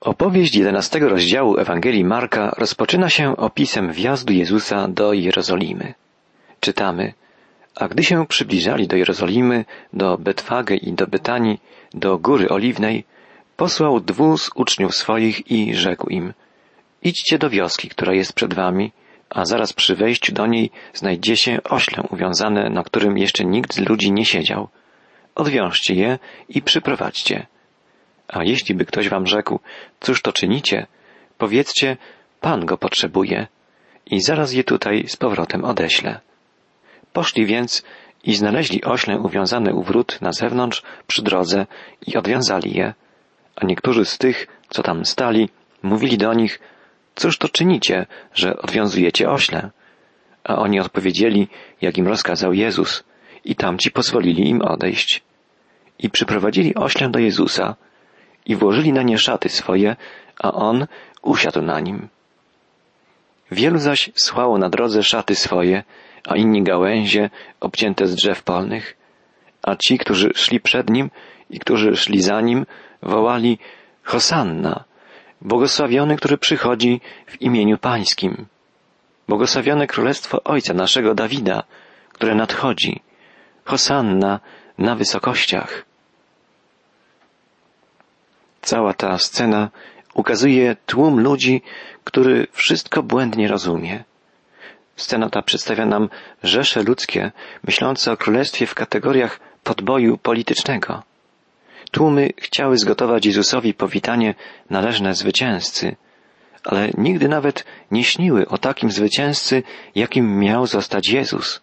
Opowieść jedenastego rozdziału Ewangelii Marka rozpoczyna się opisem wjazdu Jezusa do Jerozolimy. Czytamy, a gdy się przybliżali do Jerozolimy, do Betwage i do Betanii, do Góry Oliwnej, posłał dwóch z uczniów swoich i rzekł im, idźcie do wioski, która jest przed wami, a zaraz przy wejściu do niej znajdziecie ośle uwiązane, na którym jeszcze nikt z ludzi nie siedział. Odwiążcie je i przyprowadźcie. A jeśli by ktoś wam rzekł, cóż to czynicie, powiedzcie, Pan go potrzebuje i zaraz je tutaj z powrotem odeślę. Poszli więc i znaleźli ośle uwiązane u wrót na zewnątrz przy drodze i odwiązali je, a niektórzy z tych, co tam stali, mówili do nich, cóż to czynicie, że odwiązujecie ośle? A oni odpowiedzieli, jak im rozkazał Jezus, i tamci pozwolili im odejść. I przyprowadzili ośle do Jezusa, i włożyli na nie szaty swoje, a on usiadł na nim. Wielu zaś słało na drodze szaty swoje, a inni gałęzie obcięte z drzew polnych, a ci, którzy szli przed nim i którzy szli za nim, wołali Hosanna, błogosławiony, który przychodzi w imieniu Pańskim. Błogosławione królestwo Ojca naszego Dawida, które nadchodzi. Hosanna na wysokościach. Cała ta scena ukazuje tłum ludzi, który wszystko błędnie rozumie. Scena ta przedstawia nam rzesze ludzkie, myślące o królestwie w kategoriach podboju politycznego. Tłumy chciały zgotować Jezusowi powitanie należne zwycięzcy, ale nigdy nawet nie śniły o takim zwycięzcy, jakim miał zostać Jezus.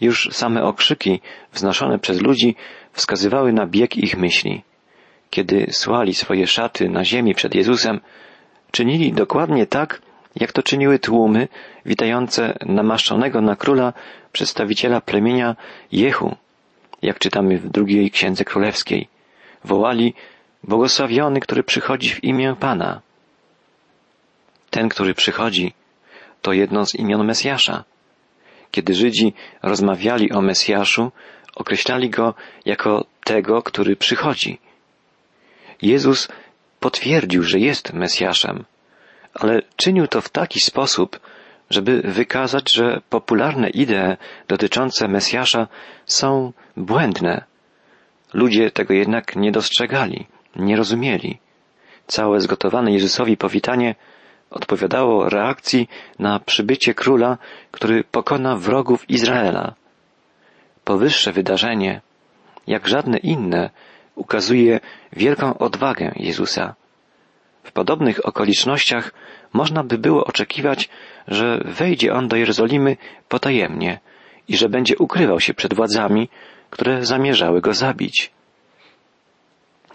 Już same okrzyki wznoszone przez ludzi wskazywały na bieg ich myśli kiedy słali swoje szaty na ziemi przed Jezusem, czynili dokładnie tak, jak to czyniły tłumy witające namaszczonego na króla przedstawiciela plemienia Jehu, jak czytamy w drugiej księdze królewskiej. Wołali błogosławiony, który przychodzi w imię Pana. Ten, który przychodzi, to jedno z imion Mesjasza. Kiedy Żydzi rozmawiali o Mesjaszu, określali go jako tego, który przychodzi. Jezus potwierdził, że jest Mesjaszem, ale czynił to w taki sposób, żeby wykazać, że popularne idee dotyczące Mesjasza są błędne. Ludzie tego jednak nie dostrzegali, nie rozumieli. Całe zgotowane Jezusowi powitanie odpowiadało reakcji na przybycie króla, który pokona wrogów Izraela. Powyższe wydarzenie, jak żadne inne, ukazuje wielką odwagę Jezusa. W podobnych okolicznościach można by było oczekiwać, że wejdzie on do Jerozolimy potajemnie i że będzie ukrywał się przed władzami, które zamierzały go zabić.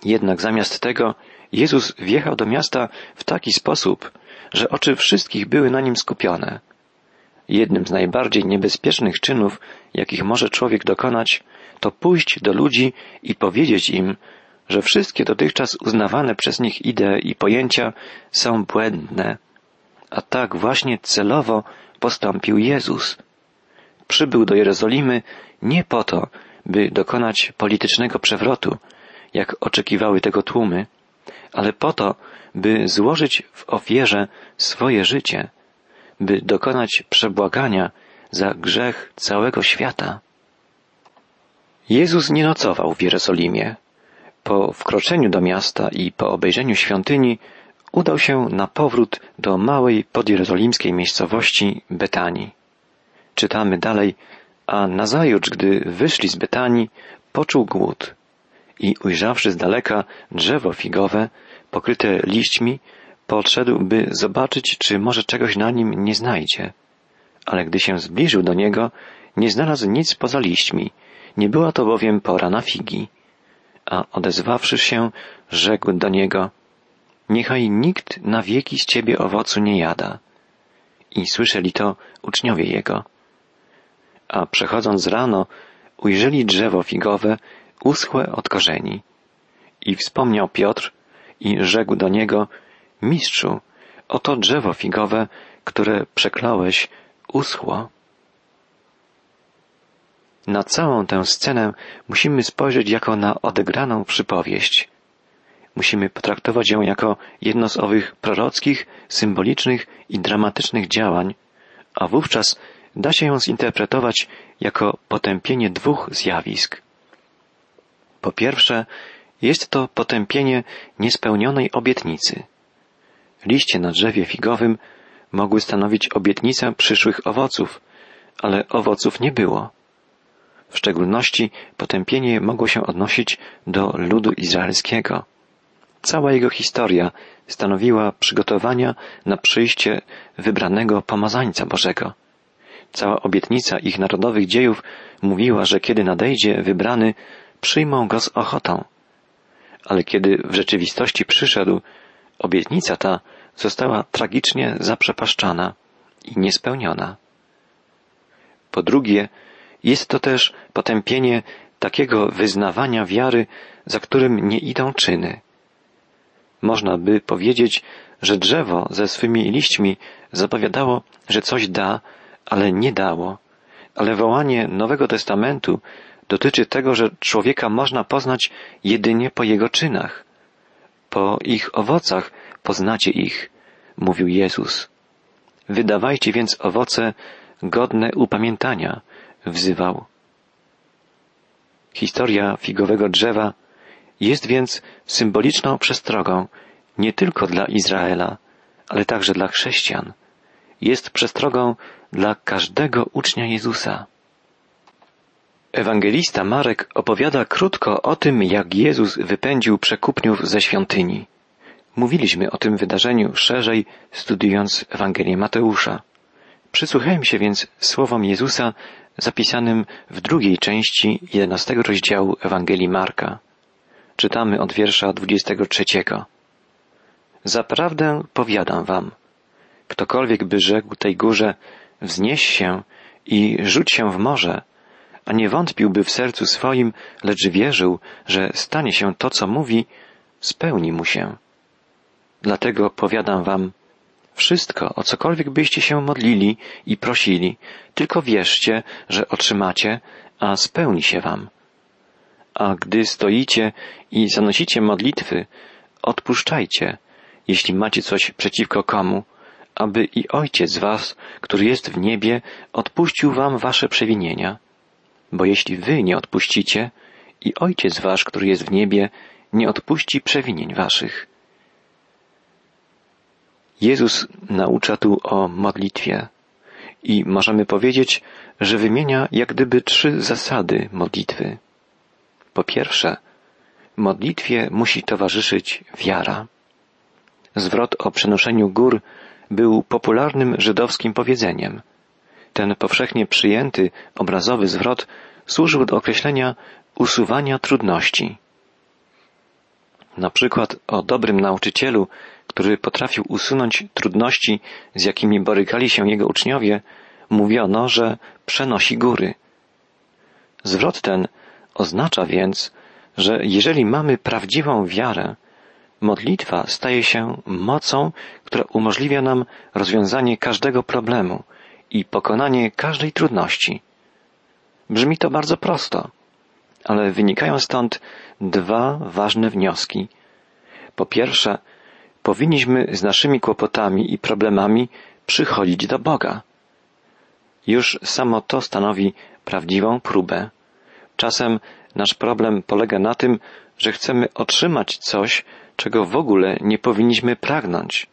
Jednak zamiast tego Jezus wjechał do miasta w taki sposób, że oczy wszystkich były na nim skupione. Jednym z najbardziej niebezpiecznych czynów, jakich może człowiek dokonać, to pójść do ludzi i powiedzieć im, że wszystkie dotychczas uznawane przez nich idee i pojęcia są błędne. A tak właśnie celowo postąpił Jezus. Przybył do Jerozolimy nie po to, by dokonać politycznego przewrotu, jak oczekiwały tego tłumy, ale po to, by złożyć w ofierze swoje życie, by dokonać przebłagania za grzech całego świata. Jezus nie nocował w Jerozolimie. Po wkroczeniu do miasta i po obejrzeniu świątyni udał się na powrót do małej podjerozolimskiej miejscowości Betanii. Czytamy dalej, a nazajutrz, gdy wyszli z Betanii, poczuł głód i ujrzawszy z daleka drzewo figowe, pokryte liśćmi, podszedł, by zobaczyć, czy może czegoś na nim nie znajdzie. Ale gdy się zbliżył do niego, nie znalazł nic poza liśćmi, nie była to bowiem pora na figi. A odezwawszy się, rzekł do niego, niechaj nikt na wieki z ciebie owocu nie jada. I słyszeli to uczniowie jego. A przechodząc rano, ujrzeli drzewo figowe uschłe od korzeni. I wspomniał Piotr i rzekł do niego, Mistrzu, oto drzewo figowe, które przekląłeś, uschło. Na całą tę scenę musimy spojrzeć jako na odegraną przypowieść. musimy potraktować ją jako jedno z owych prorockich, symbolicznych i dramatycznych działań, a wówczas da się ją zinterpretować jako potępienie dwóch zjawisk. Po pierwsze, jest to potępienie niespełnionej obietnicy. Liście na drzewie figowym mogły stanowić obietnicę przyszłych owoców, ale owoców nie było. W szczególności potępienie mogło się odnosić do ludu izraelskiego. Cała jego historia stanowiła przygotowania na przyjście wybranego pomazańca Bożego. Cała obietnica ich narodowych dziejów mówiła, że kiedy nadejdzie wybrany, przyjmą go z ochotą. Ale kiedy w rzeczywistości przyszedł, obietnica ta została tragicznie zaprzepaszczana i niespełniona. Po drugie, jest to też potępienie takiego wyznawania wiary, za którym nie idą czyny. Można by powiedzieć, że drzewo ze swymi liśćmi zapowiadało, że coś da, ale nie dało. Ale wołanie Nowego Testamentu dotyczy tego, że człowieka można poznać jedynie po jego czynach. Po ich owocach poznacie ich, mówił Jezus. Wydawajcie więc owoce godne upamiętania, wzywał. Historia figowego drzewa jest więc symboliczną przestrogą nie tylko dla Izraela, ale także dla chrześcijan. Jest przestrogą dla każdego ucznia Jezusa. Ewangelista Marek opowiada krótko o tym, jak Jezus wypędził przekupniów ze świątyni. Mówiliśmy o tym wydarzeniu szerzej, studiując Ewangelię Mateusza. Przysłuchajmy się więc słowom Jezusa zapisanym w drugiej części jedenastego rozdziału Ewangelii Marka. Czytamy od wiersza dwudziestego trzeciego. Zaprawdę powiadam wam, ktokolwiek by rzekł tej górze, wznieś się i rzuć się w morze, a nie wątpiłby w sercu swoim, lecz wierzył, że stanie się to, co mówi, spełni mu się. Dlatego powiadam wam, wszystko, o cokolwiek byście się modlili i prosili, tylko wierzcie, że otrzymacie, a spełni się wam. A gdy stoicie i zanosicie modlitwy, odpuszczajcie, jeśli macie coś przeciwko komu, aby i Ojciec was, który jest w niebie, odpuścił wam wasze przewinienia. Bo jeśli wy nie odpuścicie, i Ojciec wasz, który jest w niebie, nie odpuści przewinień waszych. Jezus naucza tu o modlitwie i możemy powiedzieć, że wymienia jak gdyby trzy zasady modlitwy. Po pierwsze, modlitwie musi towarzyszyć wiara. Zwrot o przenoszeniu gór był popularnym żydowskim powiedzeniem. Ten powszechnie przyjęty obrazowy zwrot służył do określenia usuwania trudności. Na przykład o dobrym nauczycielu, który potrafił usunąć trudności, z jakimi borykali się jego uczniowie, mówiono, że przenosi góry. Zwrot ten oznacza więc, że jeżeli mamy prawdziwą wiarę, modlitwa staje się mocą, która umożliwia nam rozwiązanie każdego problemu i pokonanie każdej trudności. Brzmi to bardzo prosto, ale wynikają stąd dwa ważne wnioski. Po pierwsze, powinniśmy z naszymi kłopotami i problemami przychodzić do Boga. Już samo to stanowi prawdziwą próbę. Czasem nasz problem polega na tym, że chcemy otrzymać coś, czego w ogóle nie powinniśmy pragnąć,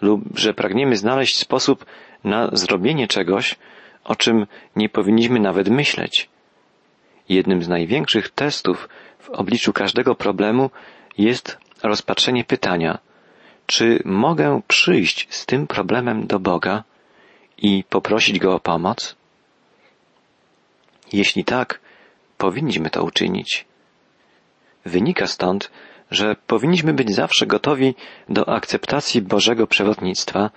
lub że pragniemy znaleźć sposób na zrobienie czegoś, o czym nie powinniśmy nawet myśleć. Jednym z największych testów w obliczu każdego problemu jest rozpatrzenie pytania, czy mogę przyjść z tym problemem do Boga i poprosić Go o pomoc? Jeśli tak, powinniśmy to uczynić. Wynika stąd, że powinniśmy być zawsze gotowi do akceptacji Bożego przewodnictwa.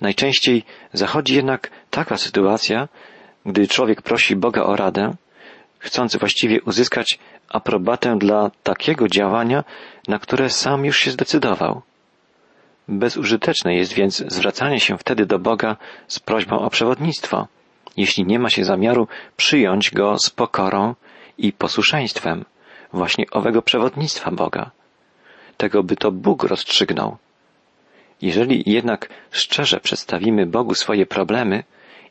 Najczęściej zachodzi jednak taka sytuacja, gdy człowiek prosi Boga o radę, chcąc właściwie uzyskać aprobatę dla takiego działania, na które sam już się zdecydował. Bezużyteczne jest więc zwracanie się wtedy do Boga z prośbą o przewodnictwo, jeśli nie ma się zamiaru przyjąć go z pokorą i posłuszeństwem, właśnie owego przewodnictwa Boga. tego by to Bóg rozstrzygnął. Jeżeli jednak szczerze przedstawimy Bogu swoje problemy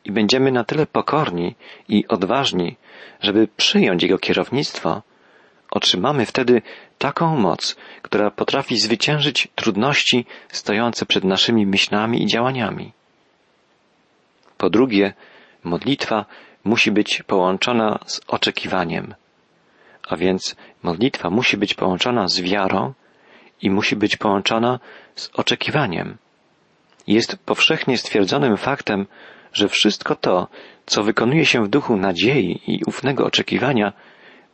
i będziemy na tyle pokorni i odważni, żeby przyjąć Jego kierownictwo, otrzymamy wtedy taką moc, która potrafi zwyciężyć trudności stojące przed naszymi myślami i działaniami. Po drugie, modlitwa musi być połączona z oczekiwaniem. A więc modlitwa musi być połączona z wiarą i musi być połączona z oczekiwaniem. Jest powszechnie stwierdzonym faktem, że wszystko to, co wykonuje się w duchu nadziei i ufnego oczekiwania,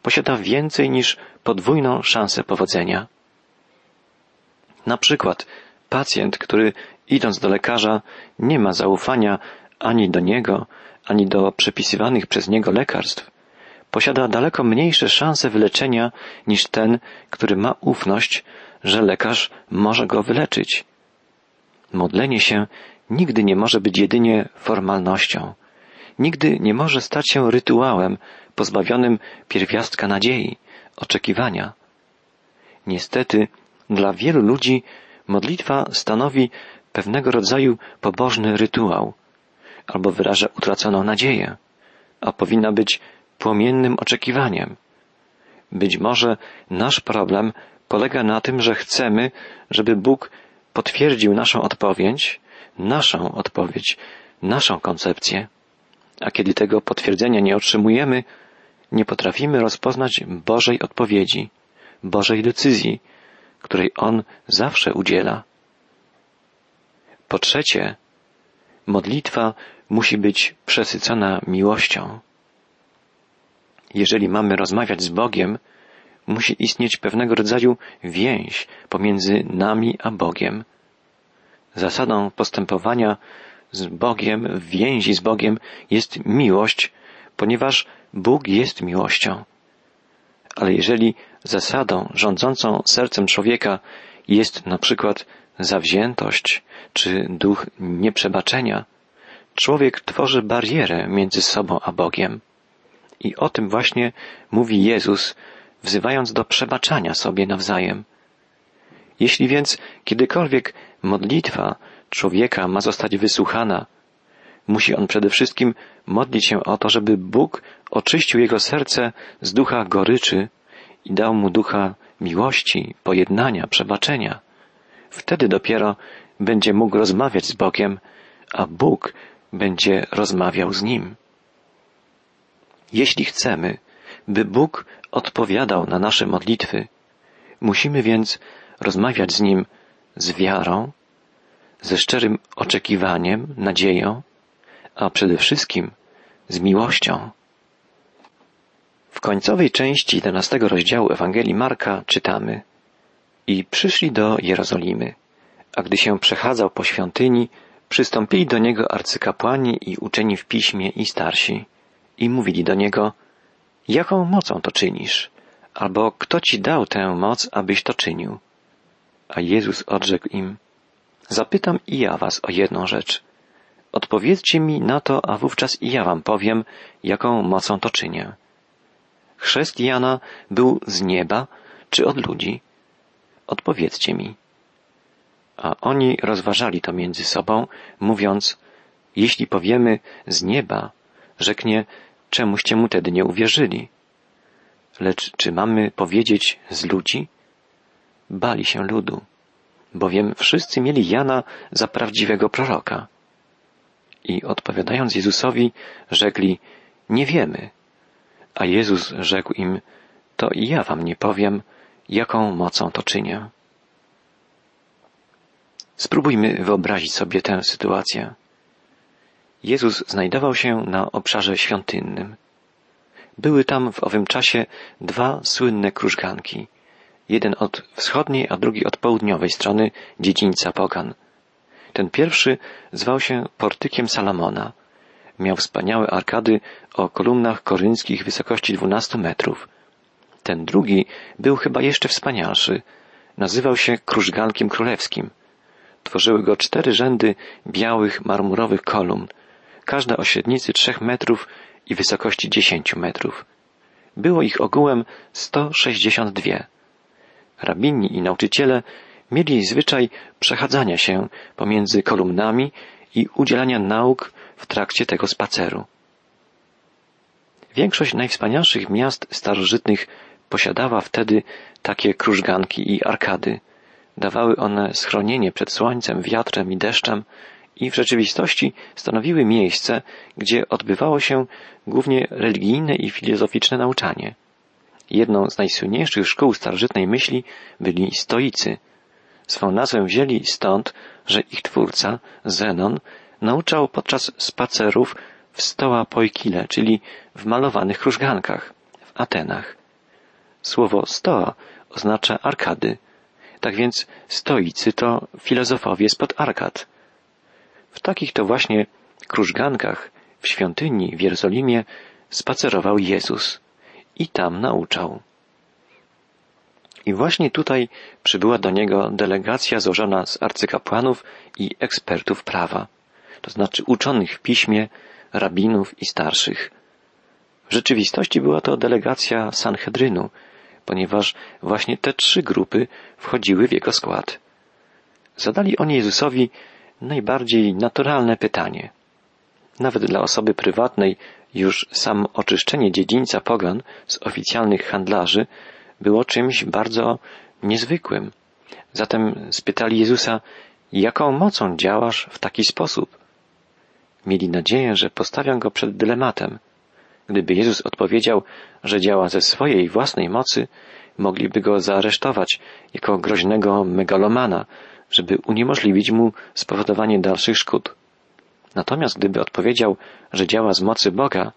posiada więcej niż podwójną szansę powodzenia. Na przykład pacjent, który idąc do lekarza nie ma zaufania ani do niego, ani do przepisywanych przez niego lekarstw, posiada daleko mniejsze szanse wyleczenia niż ten, który ma ufność, że lekarz może go wyleczyć. Modlenie się nigdy nie może być jedynie formalnością. Nigdy nie może stać się rytuałem pozbawionym pierwiastka nadziei, oczekiwania. Niestety, dla wielu ludzi modlitwa stanowi pewnego rodzaju pobożny rytuał, albo wyraża utraconą nadzieję, a powinna być płomiennym oczekiwaniem. Być może nasz problem polega na tym, że chcemy, żeby Bóg potwierdził naszą odpowiedź, naszą odpowiedź, naszą koncepcję, a kiedy tego potwierdzenia nie otrzymujemy, nie potrafimy rozpoznać Bożej odpowiedzi, Bożej decyzji, której On zawsze udziela. Po trzecie, modlitwa musi być przesycona miłością. Jeżeli mamy rozmawiać z Bogiem, musi istnieć pewnego rodzaju więź pomiędzy nami a Bogiem. Zasadą postępowania z Bogiem, w więzi z Bogiem jest miłość, ponieważ Bóg jest miłością. Ale jeżeli zasadą rządzącą sercem człowieka jest na przykład zawziętość czy duch nieprzebaczenia, człowiek tworzy barierę między sobą a Bogiem. I o tym właśnie mówi Jezus, wzywając do przebaczania sobie nawzajem. Jeśli więc kiedykolwiek modlitwa człowieka ma zostać wysłuchana, musi on przede wszystkim modlić się o to, żeby Bóg oczyścił jego serce z ducha goryczy i dał mu ducha miłości, pojednania, przebaczenia. Wtedy dopiero będzie mógł rozmawiać z Bogiem, a Bóg będzie rozmawiał z nim. Jeśli chcemy, by Bóg odpowiadał na nasze modlitwy, musimy więc rozmawiać z Nim z wiarą, ze szczerym oczekiwaniem, nadzieją, a przede wszystkim z miłością. W końcowej części 11 rozdziału Ewangelii Marka czytamy I przyszli do Jerozolimy, a gdy się przechadzał po świątyni, przystąpili do niego arcykapłani i uczeni w piśmie i starsi i mówili do niego Jaką mocą to czynisz? Albo kto ci dał tę moc, abyś to czynił? A Jezus odrzekł im Zapytam i ja was o jedną rzecz. Odpowiedzcie mi na to, a wówczas i ja wam powiem, jaką mocą to czynię. Chrzest Jana był z nieba czy od ludzi? Odpowiedzcie mi. A oni rozważali to między sobą, mówiąc, jeśli powiemy z nieba, rzeknie, czemuście mu tedy nie uwierzyli? Lecz czy mamy powiedzieć z ludzi? Bali się ludu, bowiem wszyscy mieli Jana za prawdziwego proroka. I odpowiadając Jezusowi, rzekli, nie wiemy. A Jezus rzekł im, to i ja wam nie powiem, jaką mocą to czynię. Spróbujmy wyobrazić sobie tę sytuację. Jezus znajdował się na obszarze świątynnym. Były tam w owym czasie dwa słynne krużganki. Jeden od wschodniej, a drugi od południowej strony dziedzińca Pogan. Ten pierwszy zwał się Portykiem Salamona. Miał wspaniałe arkady o kolumnach korynskich wysokości dwunastu metrów. Ten drugi był chyba jeszcze wspanialszy. Nazywał się Krużgankiem Królewskim. Tworzyły go cztery rzędy białych, marmurowych kolumn, każda o średnicy trzech metrów i wysokości dziesięciu metrów. Było ich ogółem sto sześćdziesiąt dwie. Rabini i nauczyciele mieli zwyczaj przechadzania się pomiędzy kolumnami i udzielania nauk w trakcie tego spaceru. Większość najwspanialszych miast starożytnych posiadała wtedy takie krużganki i arkady. Dawały one schronienie przed słońcem, wiatrem i deszczem i w rzeczywistości stanowiły miejsce, gdzie odbywało się głównie religijne i filozoficzne nauczanie. Jedną z najsłynniejszych szkół starożytnej myśli byli stoicy. Swą nazwę wzięli stąd, że ich twórca, Zenon, nauczał podczas spacerów w stoła poikile, czyli w malowanych krużgankach w Atenach. Słowo stoa oznacza arkady. Tak więc stoicy to filozofowie spod arkad. W takich to właśnie krużgankach w świątyni w Jerozolimie spacerował Jezus i tam nauczał. I właśnie tutaj przybyła do niego delegacja złożona z arcykapłanów i ekspertów prawa, to znaczy uczonych w piśmie, rabinów i starszych. W rzeczywistości była to delegacja Sanhedrynu, ponieważ właśnie te trzy grupy wchodziły w jego skład. Zadali oni Jezusowi najbardziej naturalne pytanie. Nawet dla osoby prywatnej już sam oczyszczenie dziedzińca pogan z oficjalnych handlarzy było czymś bardzo niezwykłym. Zatem spytali Jezusa, jaką mocą działasz w taki sposób? Mieli nadzieję, że postawią go przed dylematem. Gdyby Jezus odpowiedział, że działa ze swojej własnej mocy, mogliby go zaaresztować jako groźnego megalomana, żeby uniemożliwić mu spowodowanie dalszych szkód. Natomiast gdyby odpowiedział, że działa z mocy Boga,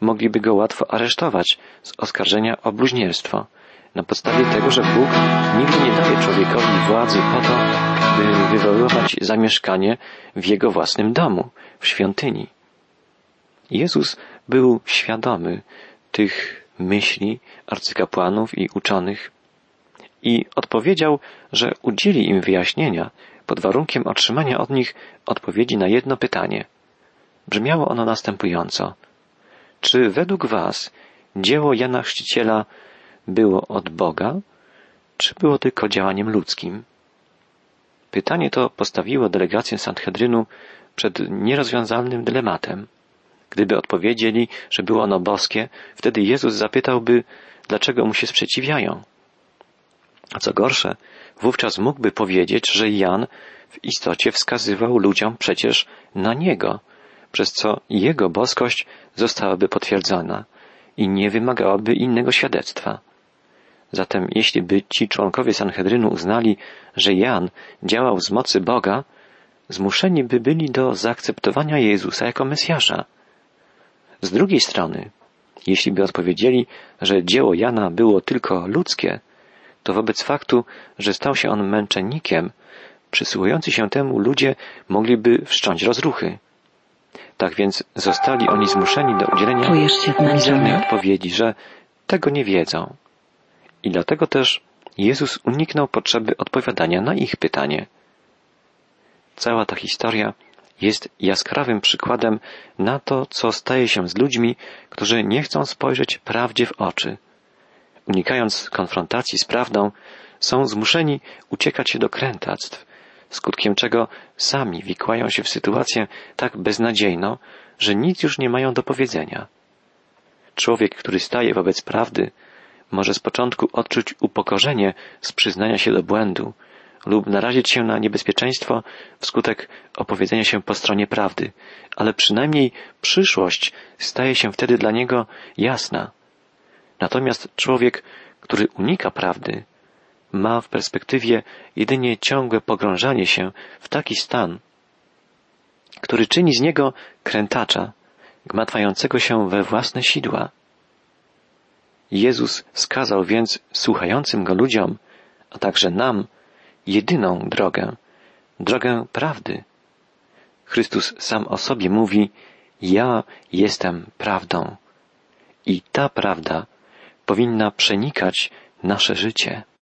mogliby go łatwo aresztować z oskarżenia o bluźnierstwo, na podstawie tego, że Bóg nigdy nie daje człowiekowi władzy po to, by wywoływać zamieszkanie w jego własnym domu, w świątyni. Jezus był świadomy tych myśli arcykapłanów i uczonych i odpowiedział, że udzieli im wyjaśnienia pod warunkiem otrzymania od nich odpowiedzi na jedno pytanie. Brzmiało ono następująco. Czy według Was dzieło Jana Chrzciciela było od Boga, czy było tylko działaniem ludzkim? Pytanie to postawiło delegację Sanhedrynu przed nierozwiązalnym dylematem. Gdyby odpowiedzieli, że było ono boskie, wtedy Jezus zapytałby, dlaczego mu się sprzeciwiają. A co gorsze, wówczas mógłby powiedzieć, że Jan w istocie wskazywał ludziom przecież na Niego, przez co Jego boskość zostałaby potwierdzona i nie wymagałaby innego świadectwa. Zatem jeśli by ci członkowie Sanhedrynu uznali, że Jan działał z mocy Boga, zmuszeni by byli do zaakceptowania Jezusa jako Mesjasza. Z drugiej strony, jeśli by odpowiedzieli, że dzieło Jana było tylko ludzkie, to wobec faktu, że stał się on męczennikiem, przysłuchujący się temu ludzie mogliby wszcząć rozruchy. Tak więc zostali oni zmuszeni do udzielenia mizernej odpowiedzi, że tego nie wiedzą. I dlatego też Jezus uniknął potrzeby odpowiadania na ich pytanie. Cała ta historia jest jaskrawym przykładem na to, co staje się z ludźmi, którzy nie chcą spojrzeć prawdzie w oczy. Unikając konfrontacji z prawdą, są zmuszeni uciekać się do krętactw, skutkiem czego sami wikłają się w sytuację tak beznadziejną, że nic już nie mają do powiedzenia. Człowiek, który staje wobec prawdy, może z początku odczuć upokorzenie z przyznania się do błędu lub narazić się na niebezpieczeństwo wskutek opowiedzenia się po stronie prawdy, ale przynajmniej przyszłość staje się wtedy dla niego jasna. Natomiast człowiek, który unika prawdy, ma w perspektywie jedynie ciągłe pogrążanie się w taki stan, który czyni z niego krętacza, gmatwającego się we własne sidła. Jezus wskazał więc słuchającym go ludziom, a także nam, jedyną drogę, drogę prawdy. Chrystus sam o sobie mówi, ja jestem prawdą. I ta prawda powinna przenikać nasze życie.